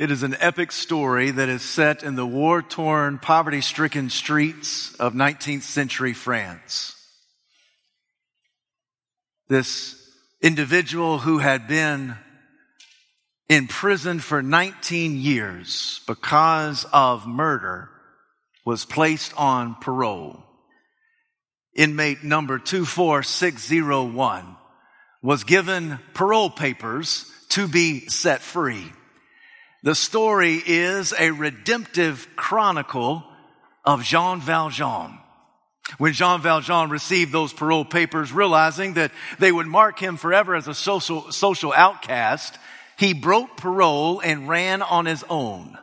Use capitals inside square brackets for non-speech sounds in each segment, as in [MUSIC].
It is an epic story that is set in the war torn, poverty stricken streets of 19th century France. This individual who had been imprisoned for 19 years because of murder was placed on parole. Inmate number 24601 was given parole papers to be set free. The story is a redemptive chronicle of Jean Valjean. When Jean Valjean received those parole papers, realizing that they would mark him forever as a social, social outcast, he broke parole and ran on his own.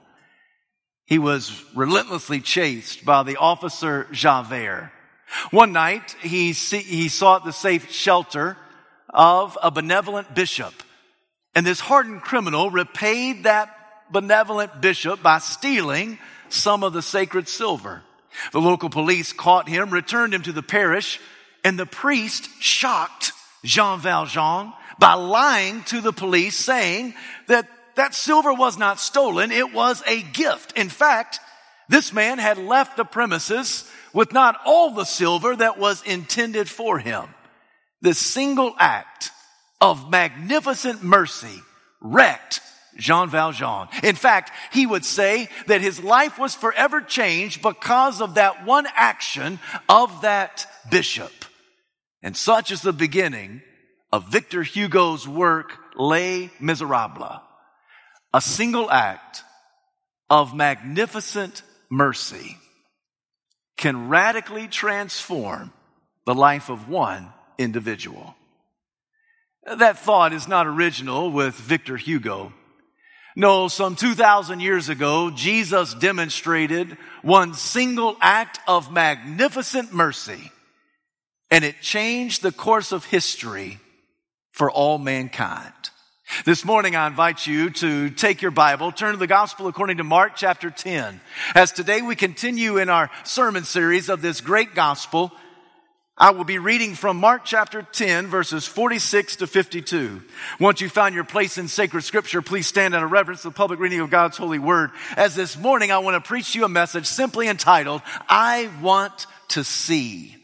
He was relentlessly chased by the officer Javert. One night, he, he sought the safe shelter of a benevolent bishop. And this hardened criminal repaid that benevolent bishop by stealing some of the sacred silver. The local police caught him, returned him to the parish, and the priest shocked Jean Valjean by lying to the police saying that that silver was not stolen, it was a gift. In fact, this man had left the premises with not all the silver that was intended for him. This single act of magnificent mercy wrecked Jean Valjean. In fact, he would say that his life was forever changed because of that one action of that bishop. And such is the beginning of Victor Hugo's work, Les Miserables. A single act of magnificent mercy can radically transform the life of one individual. That thought is not original with Victor Hugo. No, some 2,000 years ago, Jesus demonstrated one single act of magnificent mercy, and it changed the course of history for all mankind. This morning, I invite you to take your Bible, turn to the Gospel according to Mark chapter 10. As today we continue in our sermon series of this great Gospel, I will be reading from Mark chapter 10, verses 46 to 52. Once you found your place in sacred scripture, please stand out of reverence to the public reading of God's holy word. As this morning, I want to preach to you a message simply entitled, I Want to See.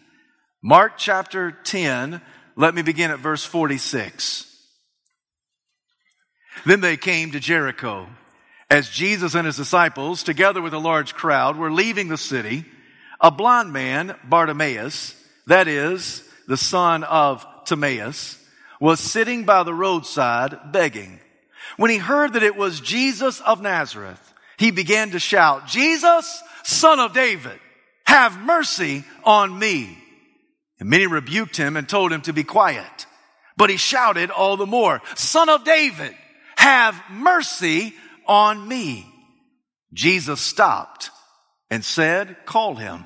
Mark chapter 10, let me begin at verse 46. Then they came to Jericho. As Jesus and his disciples, together with a large crowd, were leaving the city, a blind man, Bartimaeus, that is, the son of Timaeus, was sitting by the roadside begging. When he heard that it was Jesus of Nazareth, he began to shout, Jesus, son of David, have mercy on me. And many rebuked him and told him to be quiet. But he shouted all the more, son of David, have mercy on me. Jesus stopped and said, call him.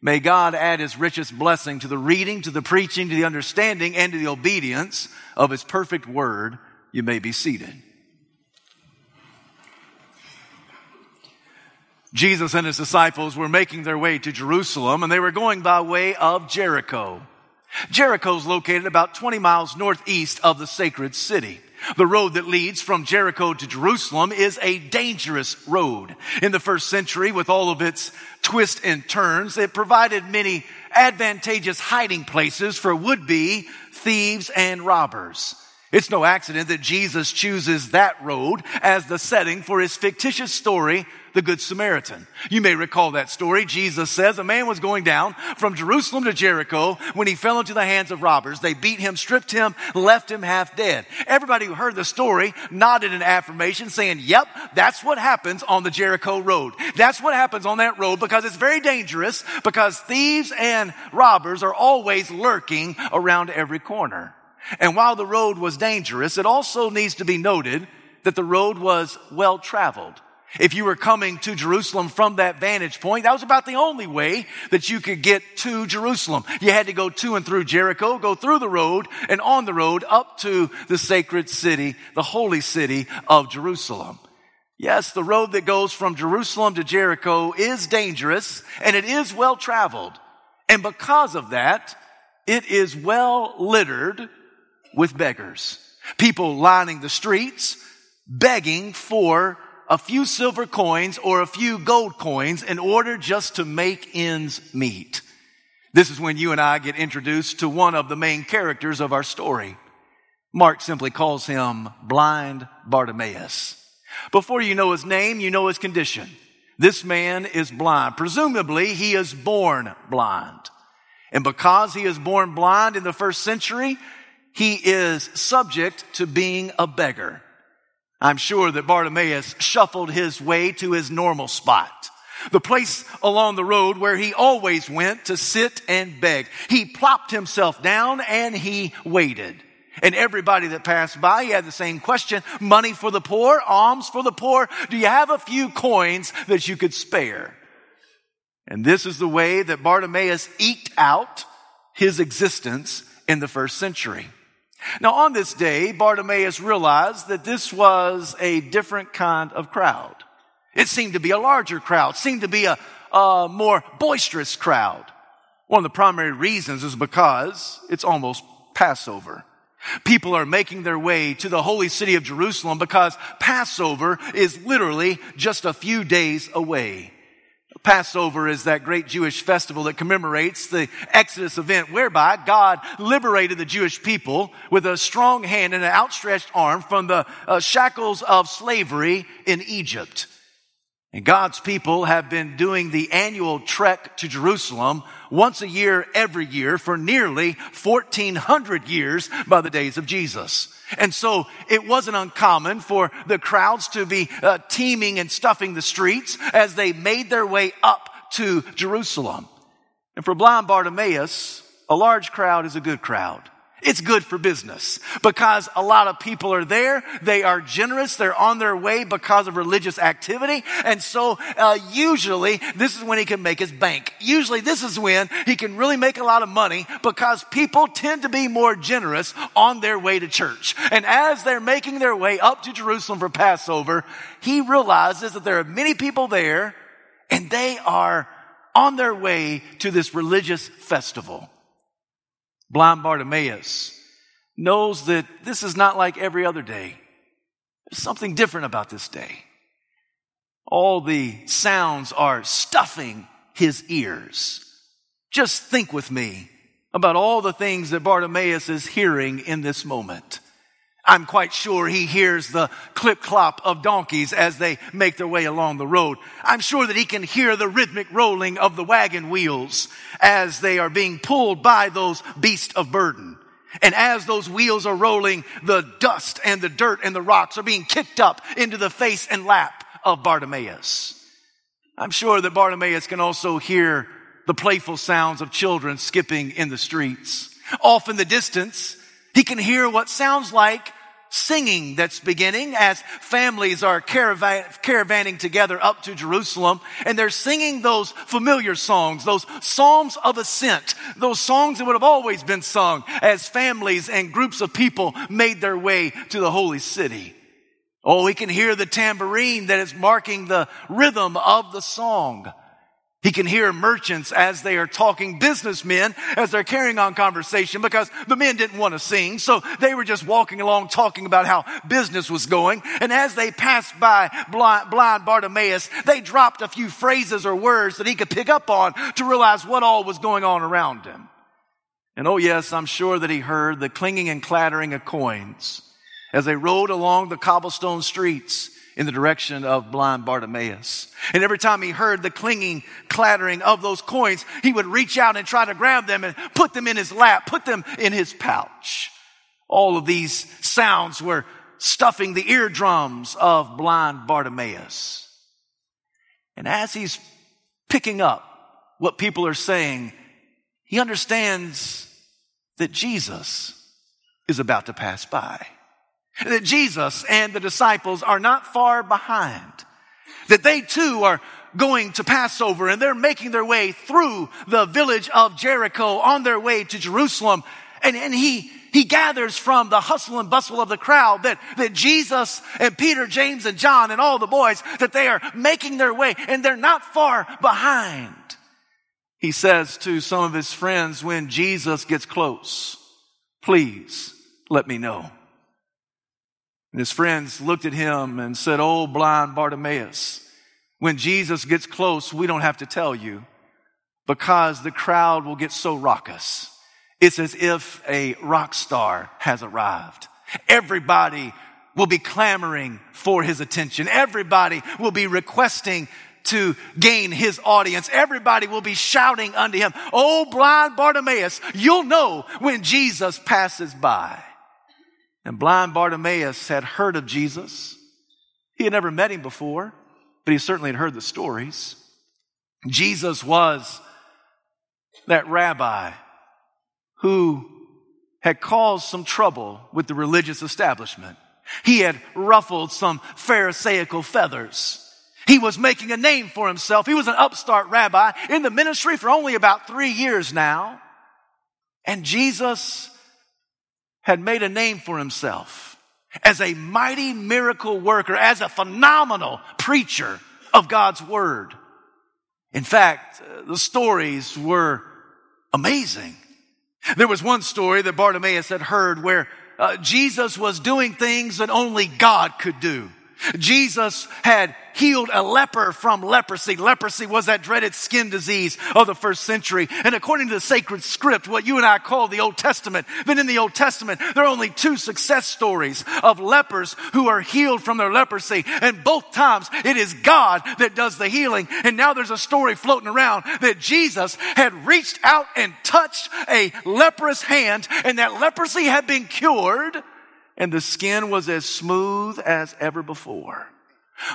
May God add his richest blessing to the reading, to the preaching, to the understanding, and to the obedience of his perfect word. You may be seated. Jesus and his disciples were making their way to Jerusalem and they were going by way of Jericho. Jericho is located about 20 miles northeast of the sacred city. The road that leads from Jericho to Jerusalem is a dangerous road. In the first century, with all of its twists and turns, it provided many advantageous hiding places for would-be thieves and robbers. It's no accident that Jesus chooses that road as the setting for his fictitious story the Good Samaritan. You may recall that story. Jesus says a man was going down from Jerusalem to Jericho when he fell into the hands of robbers. They beat him, stripped him, left him half dead. Everybody who heard the story nodded in affirmation saying, yep, that's what happens on the Jericho road. That's what happens on that road because it's very dangerous because thieves and robbers are always lurking around every corner. And while the road was dangerous, it also needs to be noted that the road was well traveled. If you were coming to Jerusalem from that vantage point, that was about the only way that you could get to Jerusalem. You had to go to and through Jericho, go through the road and on the road up to the sacred city, the holy city of Jerusalem. Yes, the road that goes from Jerusalem to Jericho is dangerous and it is well traveled. And because of that, it is well littered with beggars. People lining the streets, begging for a few silver coins or a few gold coins in order just to make ends meet. This is when you and I get introduced to one of the main characters of our story. Mark simply calls him blind Bartimaeus. Before you know his name, you know his condition. This man is blind. Presumably, he is born blind. And because he is born blind in the first century, he is subject to being a beggar. I'm sure that Bartimaeus shuffled his way to his normal spot. The place along the road where he always went to sit and beg. He plopped himself down and he waited. And everybody that passed by, he had the same question. Money for the poor, alms for the poor. Do you have a few coins that you could spare? And this is the way that Bartimaeus eked out his existence in the first century. Now, on this day, Bartimaeus realized that this was a different kind of crowd. It seemed to be a larger crowd, seemed to be a, a more boisterous crowd. One of the primary reasons is because it's almost Passover. People are making their way to the holy city of Jerusalem because Passover is literally just a few days away. Passover is that great Jewish festival that commemorates the Exodus event whereby God liberated the Jewish people with a strong hand and an outstretched arm from the uh, shackles of slavery in Egypt. And God's people have been doing the annual trek to Jerusalem once a year, every year for nearly 1400 years by the days of Jesus. And so it wasn't uncommon for the crowds to be uh, teeming and stuffing the streets as they made their way up to Jerusalem. And for blind Bartimaeus, a large crowd is a good crowd. It's good for business because a lot of people are there. They are generous. They're on their way because of religious activity. And so, uh, usually this is when he can make his bank. Usually this is when he can really make a lot of money because people tend to be more generous on their way to church. And as they're making their way up to Jerusalem for Passover, he realizes that there are many people there and they are on their way to this religious festival blind Bartimaeus, knows that this is not like every other day. There's something different about this day. All the sounds are stuffing his ears. Just think with me about all the things that Bartimaeus is hearing in this moment. I'm quite sure he hears the clip clop of donkeys as they make their way along the road. I'm sure that he can hear the rhythmic rolling of the wagon wheels as they are being pulled by those beasts of burden. And as those wheels are rolling, the dust and the dirt and the rocks are being kicked up into the face and lap of Bartimaeus. I'm sure that Bartimaeus can also hear the playful sounds of children skipping in the streets. Off in the distance, he can hear what sounds like singing that's beginning as families are caravan, caravanning together up to Jerusalem and they're singing those familiar songs, those psalms of ascent, those songs that would have always been sung as families and groups of people made their way to the holy city. Oh, we can hear the tambourine that is marking the rhythm of the song. He can hear merchants as they are talking, businessmen as they're carrying on conversation because the men didn't want to sing. So they were just walking along talking about how business was going. And as they passed by blind, blind Bartimaeus, they dropped a few phrases or words that he could pick up on to realize what all was going on around him. And oh yes, I'm sure that he heard the clinging and clattering of coins as they rode along the cobblestone streets in the direction of blind Bartimaeus. And every time he heard the clinging, clattering of those coins, he would reach out and try to grab them and put them in his lap, put them in his pouch. All of these sounds were stuffing the eardrums of blind Bartimaeus. And as he's picking up what people are saying, he understands that Jesus is about to pass by that Jesus and the disciples are not far behind. that they too are going to Passover and they're making their way through the village of Jericho on their way to Jerusalem. And, and he, he gathers from the hustle and bustle of the crowd that, that Jesus and Peter, James and John and all the boys, that they are making their way and they're not far behind. He says to some of his friends, when Jesus gets close, please let me know. And his friends looked at him and said, Oh, blind Bartimaeus, when Jesus gets close, we don't have to tell you because the crowd will get so raucous. It's as if a rock star has arrived. Everybody will be clamoring for his attention. Everybody will be requesting to gain his audience. Everybody will be shouting unto him, Oh, blind Bartimaeus, you'll know when Jesus passes by. And blind Bartimaeus had heard of Jesus. He had never met him before, but he certainly had heard the stories. Jesus was that rabbi who had caused some trouble with the religious establishment. He had ruffled some Pharisaical feathers. He was making a name for himself. He was an upstart rabbi in the ministry for only about three years now. And Jesus had made a name for himself as a mighty miracle worker, as a phenomenal preacher of God's word. In fact, the stories were amazing. There was one story that Bartimaeus had heard where uh, Jesus was doing things that only God could do. Jesus had healed a leper from leprosy. Leprosy was that dreaded skin disease of the first century. And according to the sacred script, what you and I call the Old Testament, then in the Old Testament, there are only two success stories of lepers who are healed from their leprosy. And both times it is God that does the healing. And now there's a story floating around that Jesus had reached out and touched a leprous hand and that leprosy had been cured and the skin was as smooth as ever before.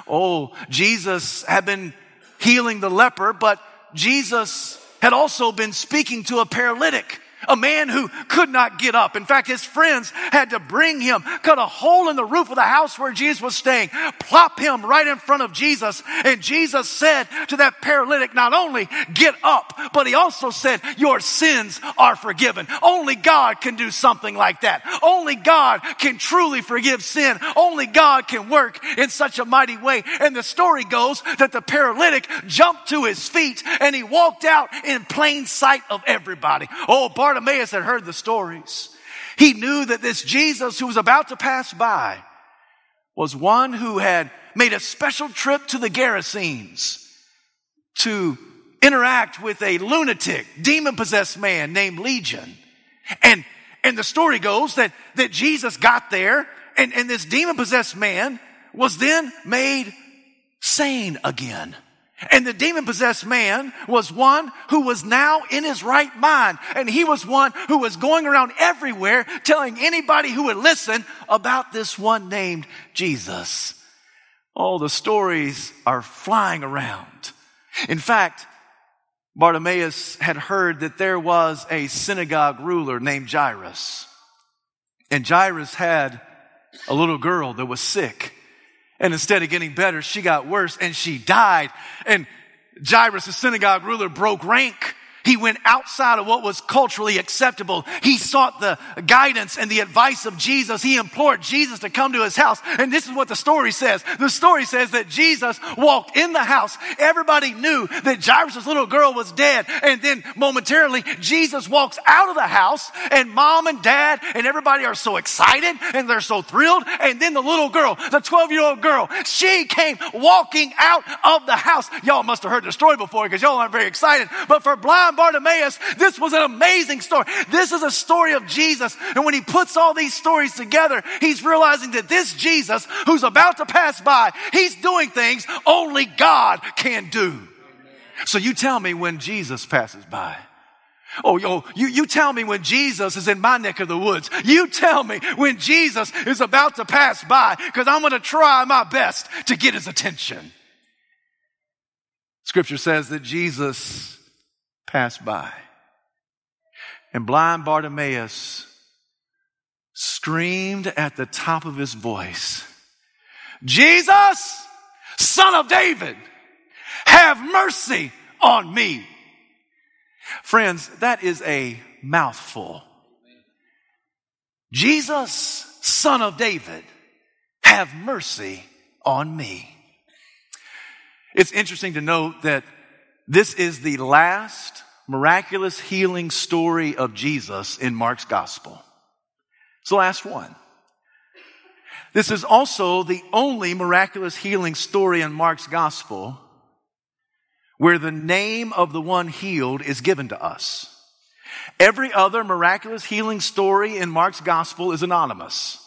Oh, Jesus had been healing the leper, but Jesus had also been speaking to a paralytic a man who could not get up. In fact, his friends had to bring him, cut a hole in the roof of the house where Jesus was staying, plop him right in front of Jesus. And Jesus said to that paralytic, not only get up, but he also said, your sins are forgiven. Only God can do something like that. Only God can truly forgive sin. Only God can work in such a mighty way. And the story goes that the paralytic jumped to his feet and he walked out in plain sight of everybody. Oh, Bart Bartimaeus had heard the stories. He knew that this Jesus who was about to pass by was one who had made a special trip to the Gerasenes to interact with a lunatic, demon possessed man named Legion. And, and the story goes that, that Jesus got there and, and this demon possessed man was then made sane again. And the demon possessed man was one who was now in his right mind. And he was one who was going around everywhere telling anybody who would listen about this one named Jesus. All the stories are flying around. In fact, Bartimaeus had heard that there was a synagogue ruler named Jairus. And Jairus had a little girl that was sick. And instead of getting better, she got worse and she died. And Jairus, the synagogue ruler, broke rank he went outside of what was culturally acceptable. He sought the guidance and the advice of Jesus. He implored Jesus to come to his house. And this is what the story says. The story says that Jesus walked in the house. Everybody knew that Jairus' little girl was dead. And then momentarily, Jesus walks out of the house and mom and dad and everybody are so excited and they're so thrilled. And then the little girl, the 12 year old girl, she came walking out of the house. Y'all must have heard the story before because y'all aren't very excited. But for blind Bartimaeus, this was an amazing story. This is a story of Jesus. And when he puts all these stories together, he's realizing that this Jesus who's about to pass by, he's doing things only God can do. So you tell me when Jesus passes by. Oh, yo, you, you tell me when Jesus is in my neck of the woods. You tell me when Jesus is about to pass by, because I'm going to try my best to get his attention. Scripture says that Jesus passed by. And blind Bartimaeus screamed at the top of his voice, Jesus, son of David, have mercy on me. Friends, that is a mouthful. Jesus, son of David, have mercy on me. It's interesting to note that this is the last miraculous healing story of Jesus in Mark's gospel. It's the last one. This is also the only miraculous healing story in Mark's gospel where the name of the one healed is given to us. Every other miraculous healing story in Mark's gospel is anonymous.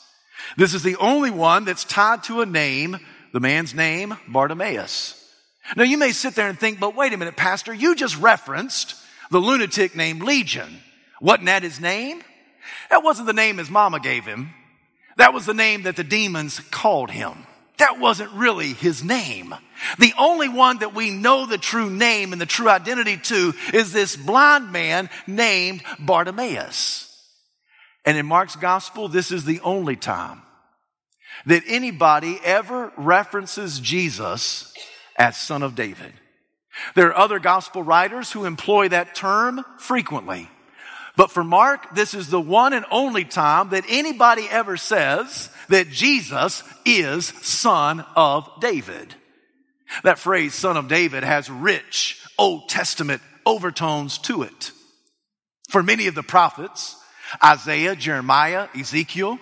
This is the only one that's tied to a name, the man's name, Bartimaeus. Now you may sit there and think, but wait a minute, Pastor, you just referenced the lunatic named Legion. Wasn't that his name? That wasn't the name his mama gave him. That was the name that the demons called him. That wasn't really his name. The only one that we know the true name and the true identity to is this blind man named Bartimaeus. And in Mark's gospel, this is the only time that anybody ever references Jesus as son of David. There are other gospel writers who employ that term frequently. But for Mark, this is the one and only time that anybody ever says that Jesus is son of David. That phrase, son of David, has rich Old Testament overtones to it. For many of the prophets, Isaiah, Jeremiah, Ezekiel,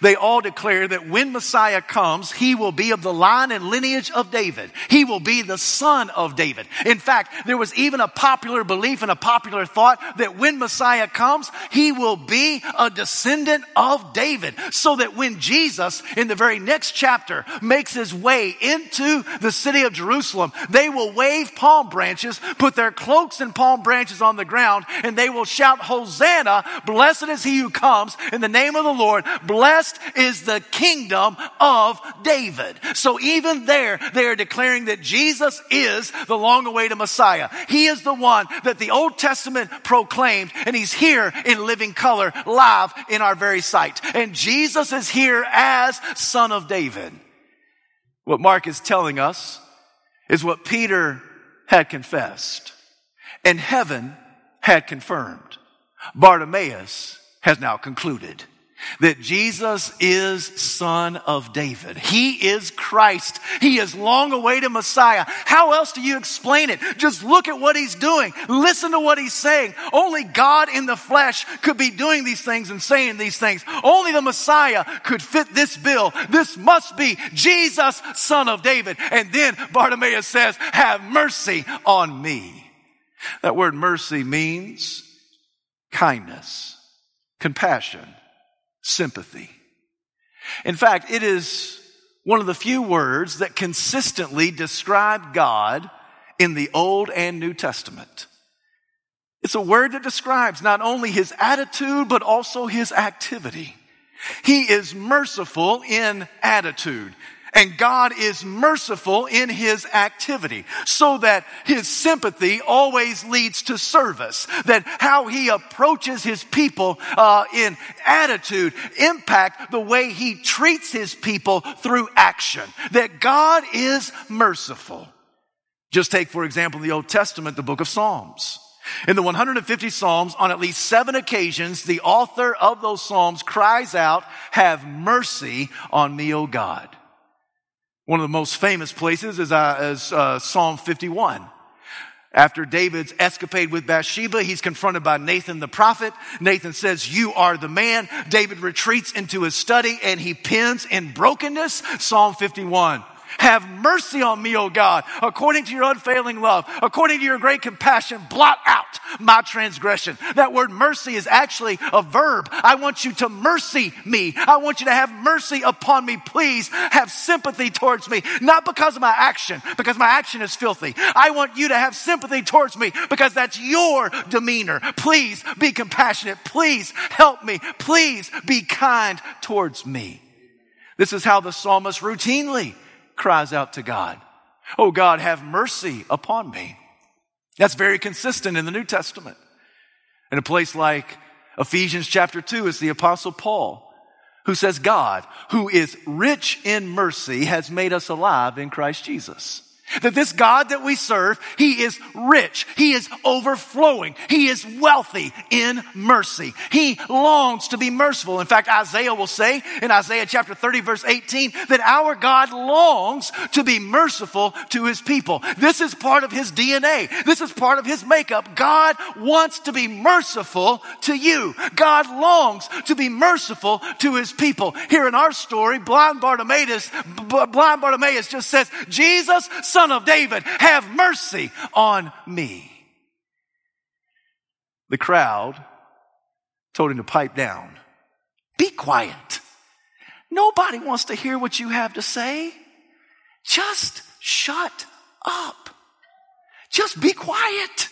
they all declare that when Messiah comes, he will be of the line and lineage of David. He will be the son of David. In fact, there was even a popular belief and a popular thought that when Messiah comes, he will be a descendant of David. So that when Jesus, in the very next chapter, makes his way into the city of Jerusalem, they will wave palm branches, put their cloaks and palm branches on the ground, and they will shout, Hosanna, blessed is he who comes in the name of the Lord, blessed Is the kingdom of David. So even there, they are declaring that Jesus is the long awaited Messiah. He is the one that the Old Testament proclaimed, and he's here in living color, live in our very sight. And Jesus is here as Son of David. What Mark is telling us is what Peter had confessed and heaven had confirmed. Bartimaeus has now concluded that Jesus is son of David. He is Christ. He is long awaited Messiah. How else do you explain it? Just look at what he's doing. Listen to what he's saying. Only God in the flesh could be doing these things and saying these things. Only the Messiah could fit this bill. This must be Jesus, son of David. And then Bartimaeus says, have mercy on me. That word mercy means kindness, compassion, sympathy. In fact, it is one of the few words that consistently describe God in the Old and New Testament. It's a word that describes not only his attitude, but also his activity. He is merciful in attitude. And God is merciful in his activity so that his sympathy always leads to service. That how he approaches his people uh, in attitude impact the way he treats his people through action. That God is merciful. Just take, for example, the Old Testament, the book of Psalms. In the 150 Psalms, on at least seven occasions, the author of those Psalms cries out, have mercy on me, O God. One of the most famous places is, uh, is uh, Psalm 51. After David's escapade with Bathsheba, he's confronted by Nathan the prophet. Nathan says, you are the man. David retreats into his study and he pins in brokenness Psalm 51. Have mercy on me, O God, according to your unfailing love, according to your great compassion, blot out my transgression. That word mercy is actually a verb. I want you to mercy me. I want you to have mercy upon me. Please have sympathy towards me, not because of my action, because my action is filthy. I want you to have sympathy towards me because that's your demeanor. Please be compassionate. Please help me. Please be kind towards me. This is how the psalmist routinely cries out to God, Oh God, have mercy upon me. That's very consistent in the New Testament. In a place like Ephesians chapter 2 is the apostle Paul who says God, who is rich in mercy, has made us alive in Christ Jesus. That this God that we serve, He is rich. He is overflowing. He is wealthy in mercy. He longs to be merciful. In fact, Isaiah will say in Isaiah chapter 30 verse 18 that our God longs to be merciful to His people. This is part of His DNA. This is part of His makeup. God wants to be merciful to you. God longs to be merciful to His people. Here in our story, blind Bartimaeus, blind Bartimaeus just says, Jesus, son of David, have mercy on me. The crowd told him to pipe down. Be quiet. Nobody wants to hear what you have to say. Just shut up. Just be quiet.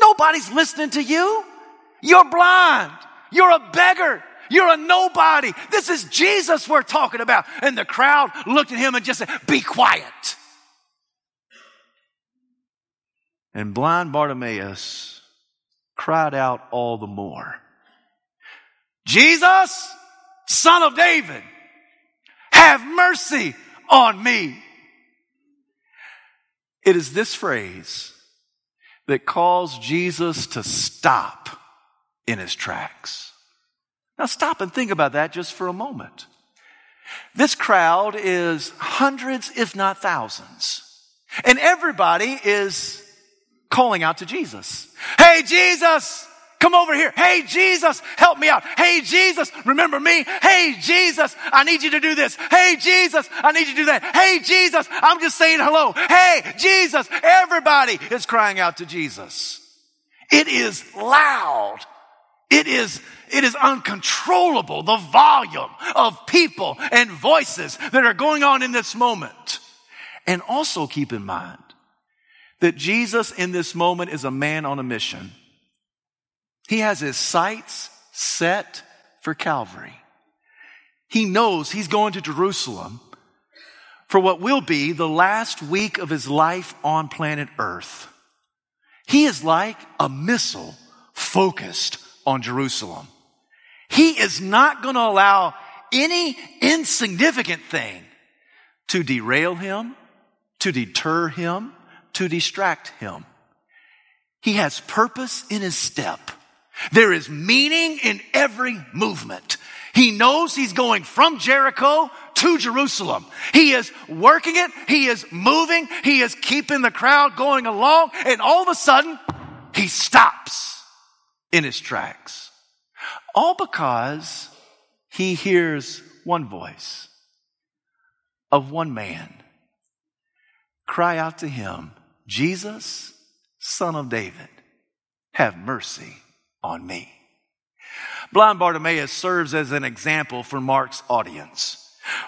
Nobody's listening to you. You're blind. You're a beggar. You're a nobody. This is Jesus we're talking about. And the crowd looked at him and just said, Be quiet. And blind Bartimaeus cried out all the more, Jesus, son of David, have mercy on me. It is this phrase that caused Jesus to stop in his tracks. Now stop and think about that just for a moment. This crowd is hundreds, if not thousands. And everybody is calling out to Jesus. Hey, Jesus, come over here. Hey, Jesus, help me out. Hey, Jesus, remember me? Hey, Jesus, I need you to do this. Hey, Jesus, I need you to do that. Hey, Jesus, I'm just saying hello. Hey, Jesus, everybody is crying out to Jesus. It is loud. It is, it is uncontrollable, the volume of people and voices that are going on in this moment. And also keep in mind, that Jesus in this moment is a man on a mission. He has his sights set for Calvary. He knows he's going to Jerusalem for what will be the last week of his life on planet Earth. He is like a missile focused on Jerusalem. He is not going to allow any insignificant thing to derail him, to deter him, to distract him. He has purpose in his step. There is meaning in every movement. He knows he's going from Jericho to Jerusalem. He is working it. He is moving. He is keeping the crowd going along. And all of a sudden, he stops in his tracks. All because he hears one voice of one man cry out to him Jesus, son of David, have mercy on me. Blind Bartimaeus serves as an example for Mark's audience.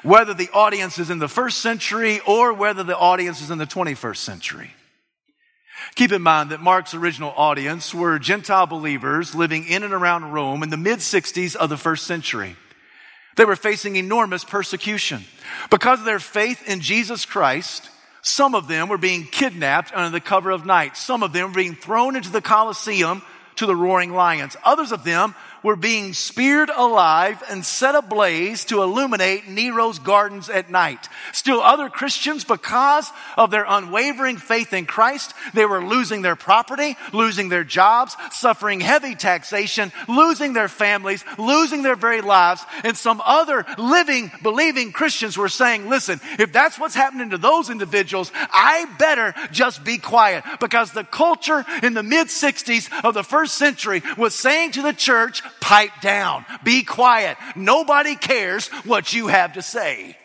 Whether the audience is in the first century or whether the audience is in the 21st century. Keep in mind that Mark's original audience were Gentile believers living in and around Rome in the mid 60s of the first century. They were facing enormous persecution. Because of their faith in Jesus Christ, some of them were being kidnapped under the cover of night. Some of them were being thrown into the Colosseum to the roaring lions. Others of them were being speared alive and set ablaze to illuminate Nero's gardens at night. Still other Christians, because of their unwavering faith in Christ, they were losing their property, losing their jobs, suffering heavy taxation, losing their families, losing their very lives. And some other living, believing Christians were saying, listen, if that's what's happening to those individuals, I better just be quiet because the culture in the mid 60s of the first century was saying to the church, pipe down, be quiet. Nobody cares what you have to say.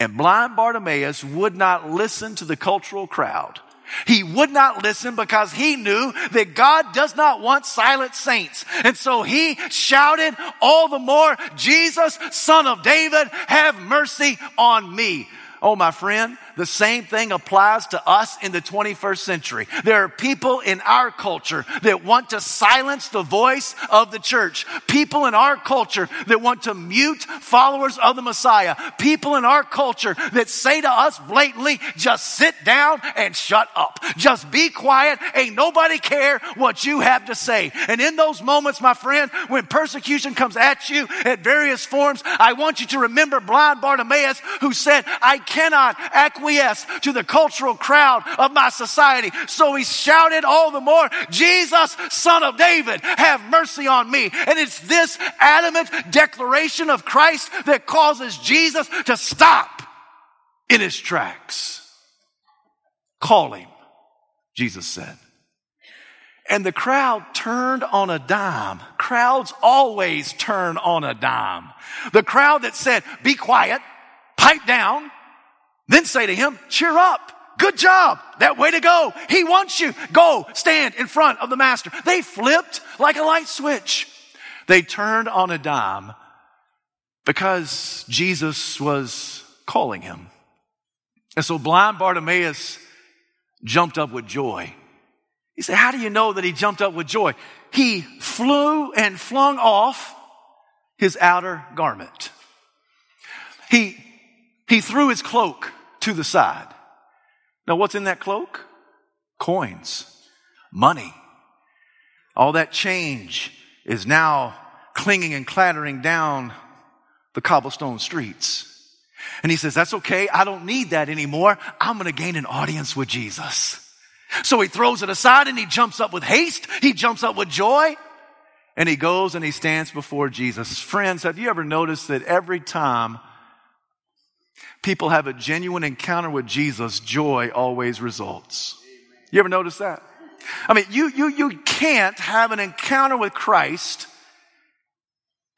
And blind Bartimaeus would not listen to the cultural crowd. He would not listen because he knew that God does not want silent saints. And so he shouted all the more, Jesus, son of David, have mercy on me. Oh, my friend, the same thing applies to us in the 21st century. There are people in our culture that want to silence the voice of the church. People in our culture that want to mute followers of the Messiah. People in our culture that say to us blatantly, just sit down and shut up. Just be quiet. Ain't nobody care what you have to say. And in those moments, my friend, when persecution comes at you at various forms, I want you to remember blind Bartimaeus who said, I cannot acquiesce to the cultural crowd of my society. So he shouted all the more, Jesus, son of David, have mercy on me. And it's this adamant declaration of Christ that causes Jesus to stop in his tracks. Call him, Jesus said. And the crowd turned on a dime. Crowds always turn on a dime. The crowd that said, be quiet, pipe down, then say to him, cheer up. Good job. That way to go. He wants you. Go stand in front of the master. They flipped like a light switch. They turned on a dime because Jesus was calling him. And so blind Bartimaeus jumped up with joy. He said, How do you know that he jumped up with joy? He flew and flung off his outer garment. He, he threw his cloak to the side. Now, what's in that cloak? Coins, money. All that change is now clinging and clattering down the cobblestone streets. And he says, That's okay. I don't need that anymore. I'm going to gain an audience with Jesus. So he throws it aside and he jumps up with haste. He jumps up with joy. And he goes and he stands before Jesus. Friends, have you ever noticed that every time people have a genuine encounter with Jesus, joy always results? You ever notice that? I mean, you, you, you can't have an encounter with Christ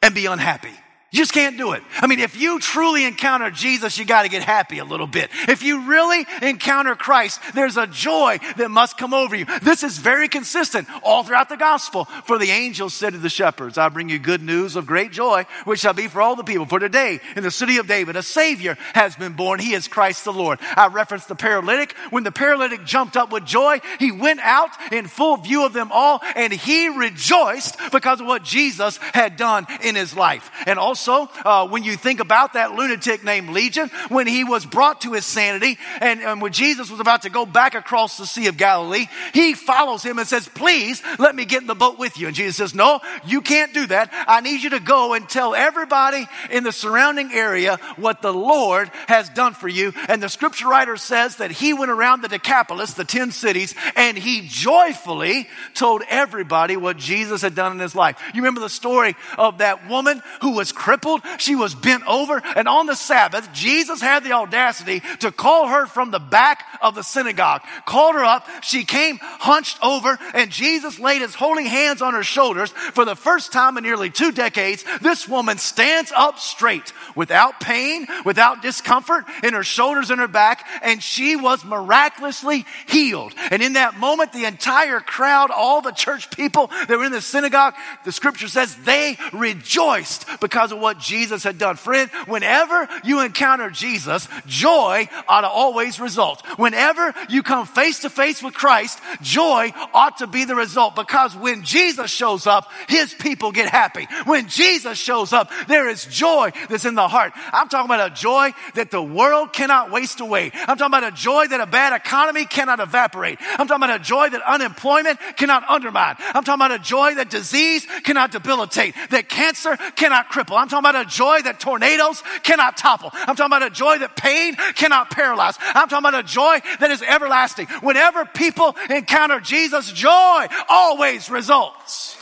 and be unhappy. You just can't do it. I mean, if you truly encounter Jesus, you got to get happy a little bit. If you really encounter Christ, there's a joy that must come over you. This is very consistent all throughout the gospel. For the angels said to the shepherds, I bring you good news of great joy, which shall be for all the people. For today, in the city of David, a Savior has been born. He is Christ the Lord. I referenced the paralytic. When the paralytic jumped up with joy, he went out in full view of them all and he rejoiced because of what Jesus had done in his life. And also, also, uh, when you think about that lunatic named Legion, when he was brought to his sanity, and, and when Jesus was about to go back across the Sea of Galilee, he follows him and says, Please let me get in the boat with you. And Jesus says, No, you can't do that. I need you to go and tell everybody in the surrounding area what the Lord has done for you. And the scripture writer says that he went around the Decapolis, the 10 cities, and he joyfully told everybody what Jesus had done in his life. You remember the story of that woman who was crippled crippled. She was bent over. And on the Sabbath, Jesus had the audacity to call her from the back of the synagogue. Called her up. She came hunched over and Jesus laid his holy hands on her shoulders. For the first time in nearly two decades, this woman stands up straight without pain, without discomfort in her shoulders and her back. And she was miraculously healed. And in that moment, the entire crowd, all the church people that were in the synagogue, the scripture says they rejoiced because of what Jesus had done. Friend, whenever you encounter Jesus, joy ought to always result. Whenever you come face to face with Christ, joy ought to be the result because when Jesus shows up, his people get happy. When Jesus shows up, there is joy that's in the heart. I'm talking about a joy that the world cannot waste away. I'm talking about a joy that a bad economy cannot evaporate. I'm talking about a joy that unemployment cannot undermine. I'm talking about a joy that disease cannot debilitate, that cancer cannot cripple. I'm talking about a joy that tornadoes cannot topple. I'm talking about a joy that pain cannot paralyze. I'm talking about a joy that is everlasting. Whenever people encounter Jesus, joy always results.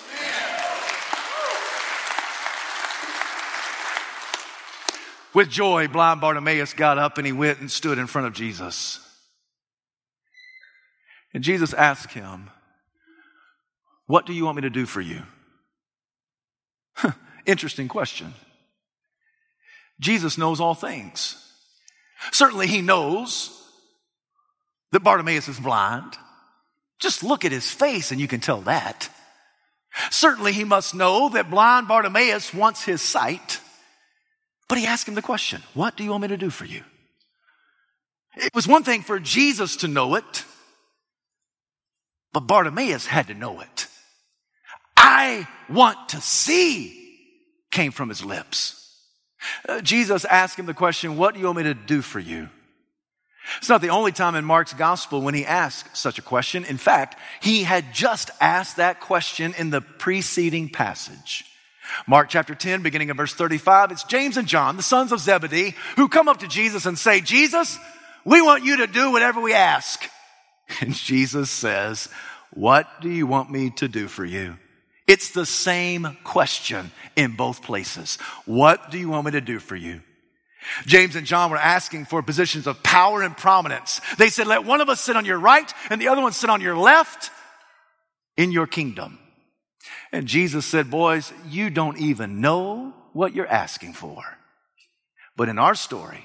With joy, blind Bartimaeus got up and he went and stood in front of Jesus. And Jesus asked him, What do you want me to do for you? [LAUGHS] Interesting question. Jesus knows all things. Certainly, he knows that Bartimaeus is blind. Just look at his face and you can tell that. Certainly, he must know that blind Bartimaeus wants his sight. But he asked him the question What do you want me to do for you? It was one thing for Jesus to know it, but Bartimaeus had to know it. I want to see came from his lips. Uh, Jesus asked him the question, What do you want me to do for you? It's not the only time in Mark's gospel when he asked such a question. In fact, he had just asked that question in the preceding passage. Mark chapter 10, beginning of verse 35, it's James and John, the sons of Zebedee, who come up to Jesus and say, Jesus, we want you to do whatever we ask. [LAUGHS] And Jesus says, What do you want me to do for you? It's the same question in both places. What do you want me to do for you? James and John were asking for positions of power and prominence. They said, let one of us sit on your right and the other one sit on your left in your kingdom. And Jesus said, boys, you don't even know what you're asking for. But in our story,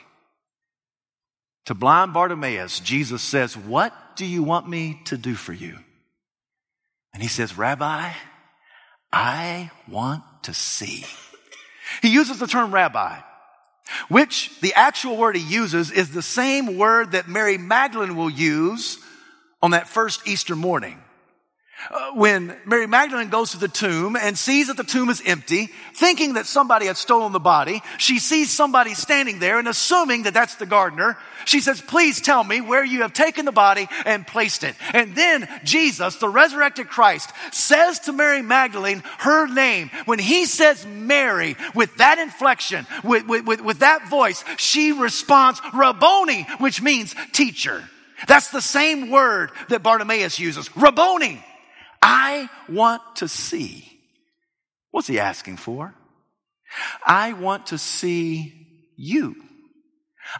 to blind Bartimaeus, Jesus says, what do you want me to do for you? And he says, Rabbi, I want to see. He uses the term rabbi which the actual word he uses is the same word that Mary Magdalene will use on that first Easter morning. Uh, when Mary Magdalene goes to the tomb and sees that the tomb is empty, thinking that somebody had stolen the body, she sees somebody standing there and assuming that that's the gardener, she says, please tell me where you have taken the body and placed it. And then Jesus, the resurrected Christ, says to Mary Magdalene her name. When he says Mary with that inflection, with, with, with, with that voice, she responds Rabboni, which means teacher. That's the same word that Bartimaeus uses. Rabboni. I want to see. What's he asking for? I want to see you.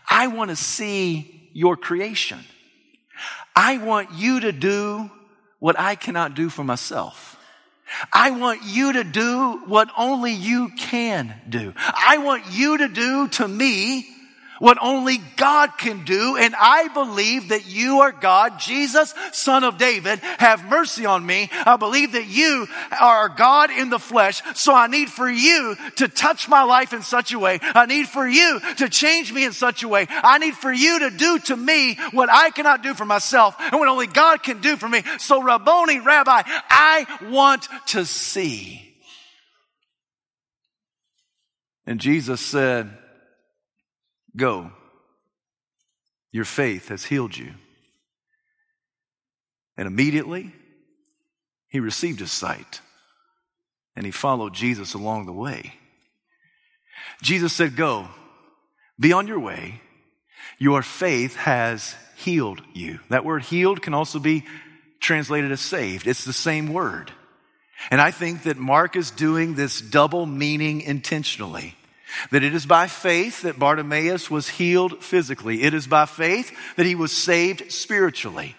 I want to see your creation. I want you to do what I cannot do for myself. I want you to do what only you can do. I want you to do to me what only God can do. And I believe that you are God, Jesus, son of David. Have mercy on me. I believe that you are God in the flesh. So I need for you to touch my life in such a way. I need for you to change me in such a way. I need for you to do to me what I cannot do for myself and what only God can do for me. So Rabboni, Rabbi, I want to see. And Jesus said, Go. Your faith has healed you. And immediately, he received his sight and he followed Jesus along the way. Jesus said, Go, be on your way. Your faith has healed you. That word healed can also be translated as saved. It's the same word. And I think that Mark is doing this double meaning intentionally. That it is by faith that Bartimaeus was healed physically. It is by faith that he was saved spiritually.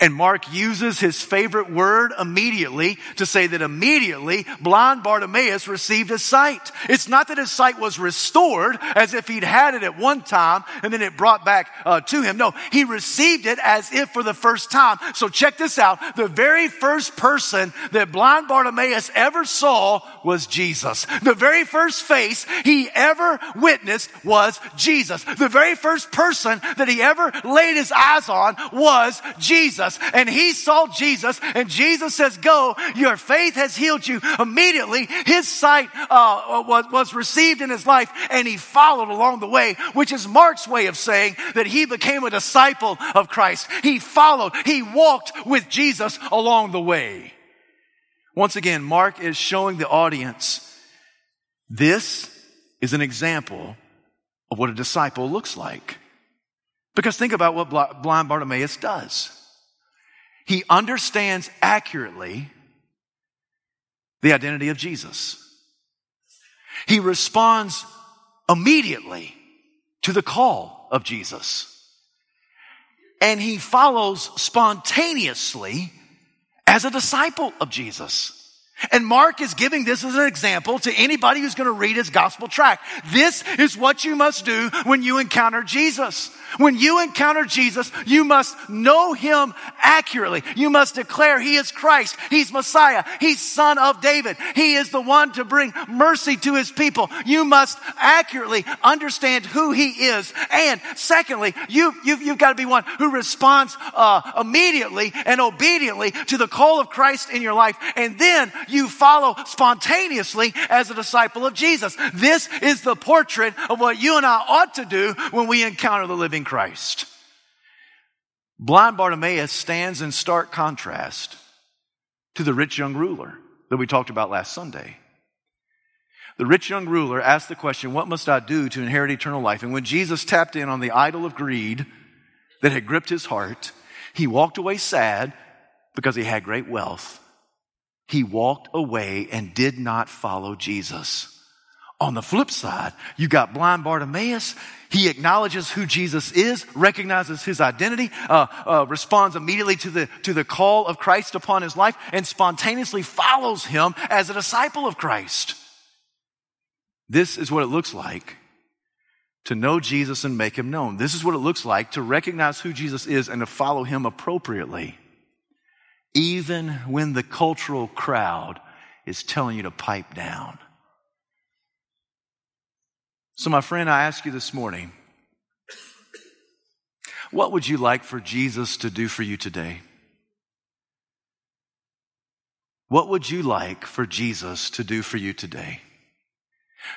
And Mark uses his favorite word immediately to say that immediately blind Bartimaeus received his sight. It's not that his sight was restored as if he'd had it at one time and then it brought back uh, to him. No, he received it as if for the first time. So check this out. The very first person that blind Bartimaeus ever saw was Jesus. The very first face he ever witnessed was Jesus. The very first person that he ever laid his eyes on was Jesus. Jesus and he saw Jesus and Jesus says, go, your faith has healed you. Immediately his sight uh, was, was received in his life and he followed along the way, which is Mark's way of saying that he became a disciple of Christ. He followed, he walked with Jesus along the way. Once again, Mark is showing the audience this is an example of what a disciple looks like. Because think about what blind Bartimaeus does. He understands accurately the identity of Jesus. He responds immediately to the call of Jesus. And he follows spontaneously as a disciple of Jesus. And Mark is giving this as an example to anybody who's going to read his gospel tract. This is what you must do when you encounter Jesus. When you encounter Jesus, you must know him accurately. You must declare he is Christ. He's Messiah. He's son of David. He is the one to bring mercy to his people. You must accurately understand who he is. And secondly, you, you've, you've got to be one who responds uh, immediately and obediently to the call of Christ in your life. And then you follow spontaneously as a disciple of Jesus. This is the portrait of what you and I ought to do when we encounter the living Christ. Blind Bartimaeus stands in stark contrast to the rich young ruler that we talked about last Sunday. The rich young ruler asked the question, What must I do to inherit eternal life? And when Jesus tapped in on the idol of greed that had gripped his heart, he walked away sad because he had great wealth. He walked away and did not follow Jesus. On the flip side, you got blind Bartimaeus. He acknowledges who Jesus is, recognizes his identity, uh, uh, responds immediately to the, to the call of Christ upon his life, and spontaneously follows him as a disciple of Christ. This is what it looks like to know Jesus and make him known. This is what it looks like to recognize who Jesus is and to follow him appropriately, even when the cultural crowd is telling you to pipe down. So, my friend, I ask you this morning what would you like for Jesus to do for you today? What would you like for Jesus to do for you today?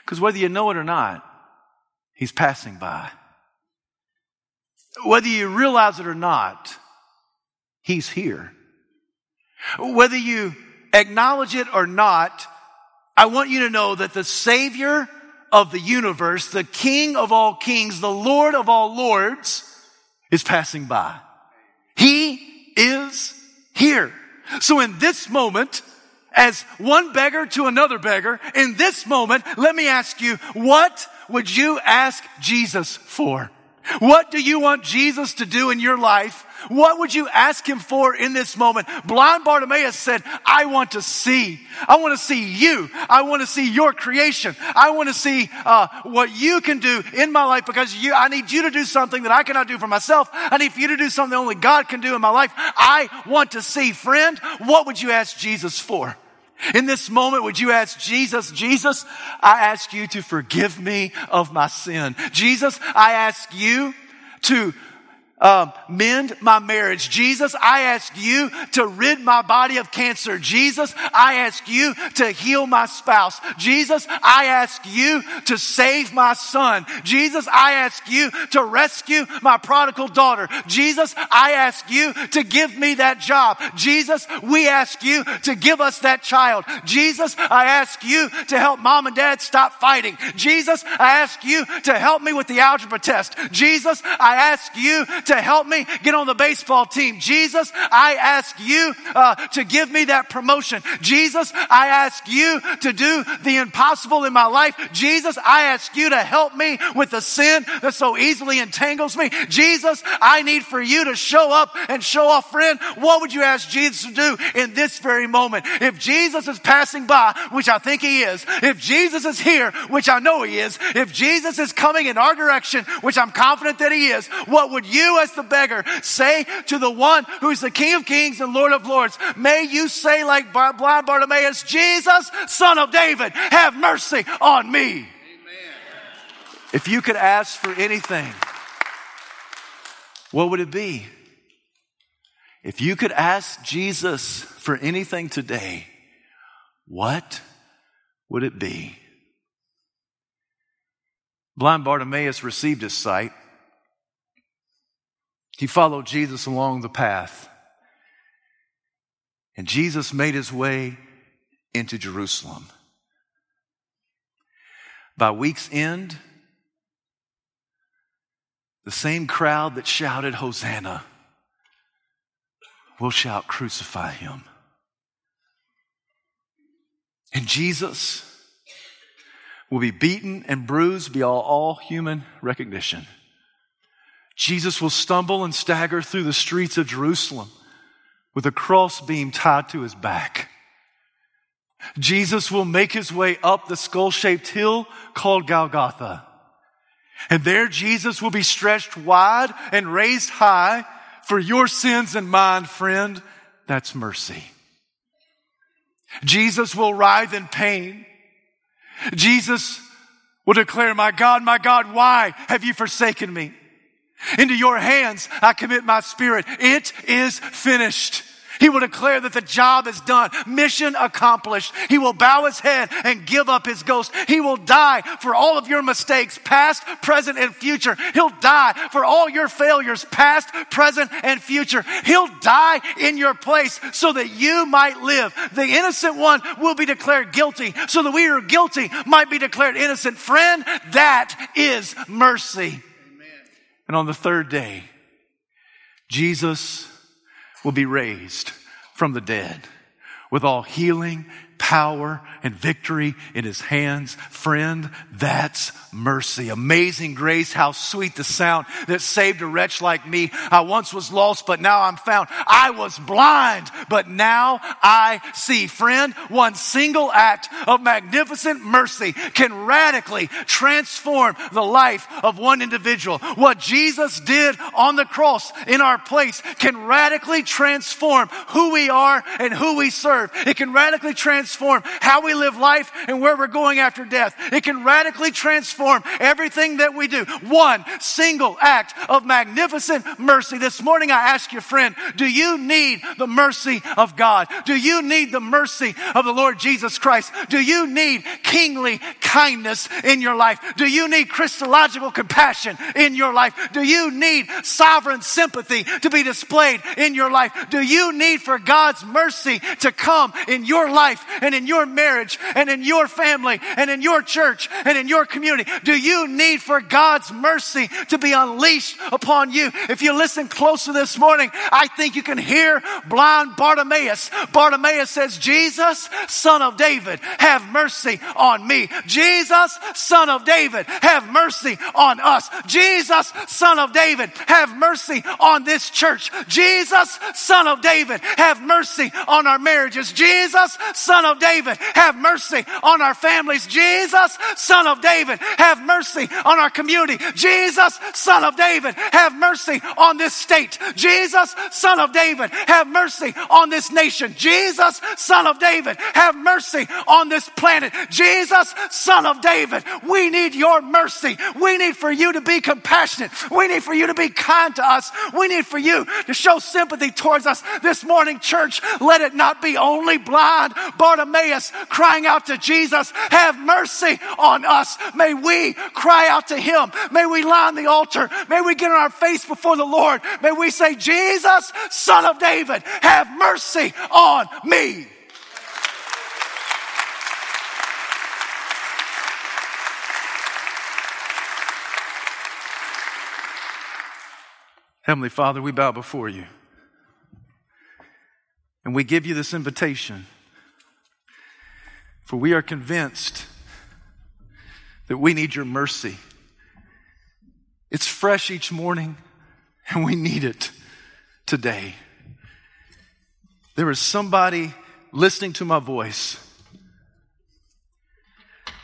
Because whether you know it or not, He's passing by. Whether you realize it or not, He's here. Whether you acknowledge it or not, I want you to know that the Savior of the universe, the King of all kings, the Lord of all lords, is passing by. He is here. So in this moment, as one beggar to another beggar, in this moment, let me ask you, what would you ask Jesus for? What do you want Jesus to do in your life? What would you ask him for in this moment? Blind Bartimaeus said, I want to see. I want to see you. I want to see your creation. I want to see uh, what you can do in my life because you, I need you to do something that I cannot do for myself. I need you to do something only God can do in my life. I want to see. Friend, what would you ask Jesus for? In this moment, would you ask Jesus, Jesus, I ask you to forgive me of my sin. Jesus, I ask you to um, mend my marriage. Jesus, I ask you to rid my body of cancer. Jesus, I ask you to heal my spouse. Jesus, I ask you to save my son. Jesus, I ask you to rescue my prodigal daughter. Jesus, I ask you to give me that job. Jesus, we ask you to give us that child. Jesus, I ask you to help mom and dad stop fighting. Jesus, I ask you to help me with the algebra test. Jesus, I ask you to to help me get on the baseball team. Jesus, I ask you uh, to give me that promotion. Jesus, I ask you to do the impossible in my life. Jesus, I ask you to help me with the sin that so easily entangles me. Jesus, I need for you to show up and show off, friend. What would you ask Jesus to do in this very moment? If Jesus is passing by, which I think he is, if Jesus is here, which I know he is, if Jesus is coming in our direction, which I'm confident that he is, what would you as the beggar. Say to the one who's the King of Kings and Lord of Lords, may you say like blind Bartimaeus, Jesus, son of David, have mercy on me. Amen. If you could ask for anything, what would it be? If you could ask Jesus for anything today, what would it be? Blind Bartimaeus received his sight. He followed Jesus along the path. And Jesus made his way into Jerusalem. By week's end, the same crowd that shouted, Hosanna, will shout, Crucify him. And Jesus will be beaten and bruised beyond all human recognition. Jesus will stumble and stagger through the streets of Jerusalem with a crossbeam tied to his back. Jesus will make his way up the skull shaped hill called Golgotha. And there Jesus will be stretched wide and raised high for your sins and mine, friend. That's mercy. Jesus will writhe in pain. Jesus will declare, my God, my God, why have you forsaken me? Into your hands I commit my spirit. It is finished. He will declare that the job is done, mission accomplished. He will bow his head and give up his ghost. He will die for all of your mistakes, past, present, and future. He'll die for all your failures, past, present, and future. He'll die in your place so that you might live. The innocent one will be declared guilty so that we who are guilty might be declared innocent. Friend, that is mercy. And on the third day, Jesus will be raised from the dead with all healing power and victory in his hands. Friend, that's mercy. Amazing grace. How sweet the sound that saved a wretch like me. I once was lost, but now I'm found. I was blind, but now I see. Friend, one single act of magnificent mercy can radically transform the life of one individual. What Jesus did on the cross in our place can radically transform who we are and who we serve. It can radically transform transform how we live life and where we're going after death. It can radically transform everything that we do. One single act of magnificent mercy. This morning I ask your friend, do you need the mercy of God? Do you need the mercy of the Lord Jesus Christ? Do you need kingly kindness in your life? Do you need Christological compassion in your life? Do you need sovereign sympathy to be displayed in your life? Do you need for God's mercy to come in your life and in your marriage and in your family and in your church and in your community? Do you need for God's mercy to be unleashed upon you? If you listen closer this morning, I think you can hear blind Bartimaeus. Bartimaeus says, Jesus, son of David, have mercy on me. Jesus, son of David, have mercy on us. Jesus, son of David, have mercy on this church. Jesus, son of David, have mercy on our marriages. Jesus, son of of David, have mercy on our families. Jesus, son of David, have mercy on our community. Jesus, son of David, have mercy on this state. Jesus, son of David, have mercy on this nation. Jesus, son of David, have mercy on this planet. Jesus, son of David, we need your mercy. We need for you to be compassionate. We need for you to be kind to us. We need for you to show sympathy towards us this morning, church. Let it not be only blind, but Bartimaeus crying out to Jesus, have mercy on us. May we cry out to him. May we lie on the altar. May we get on our face before the Lord. May we say, Jesus, son of David, have mercy on me. Heavenly Father, we bow before you. And we give you this invitation for we are convinced that we need your mercy. It's fresh each morning, and we need it today. There is somebody listening to my voice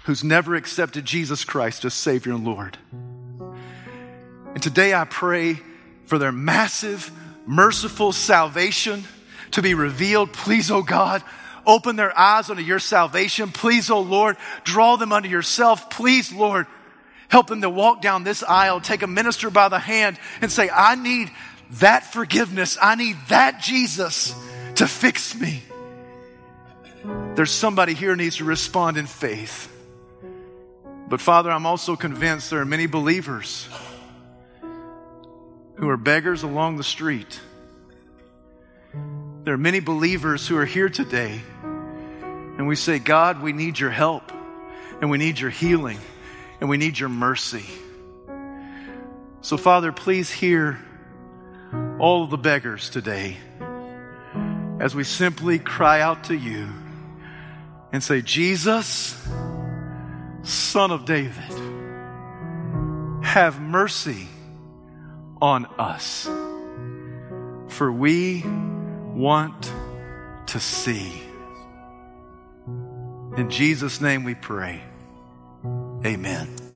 who's never accepted Jesus Christ as Savior and Lord. And today I pray for their massive, merciful salvation to be revealed. Please, oh God, Open their eyes unto your salvation. Please, oh Lord, draw them unto yourself. Please, Lord, help them to walk down this aisle, take a minister by the hand and say, I need that forgiveness. I need that Jesus to fix me. There's somebody here needs to respond in faith. But Father, I'm also convinced there are many believers who are beggars along the street. There are many believers who are here today and we say, God, we need your help, and we need your healing, and we need your mercy. So, Father, please hear all the beggars today as we simply cry out to you and say, Jesus, Son of David, have mercy on us, for we want to see. In Jesus' name we pray. Amen.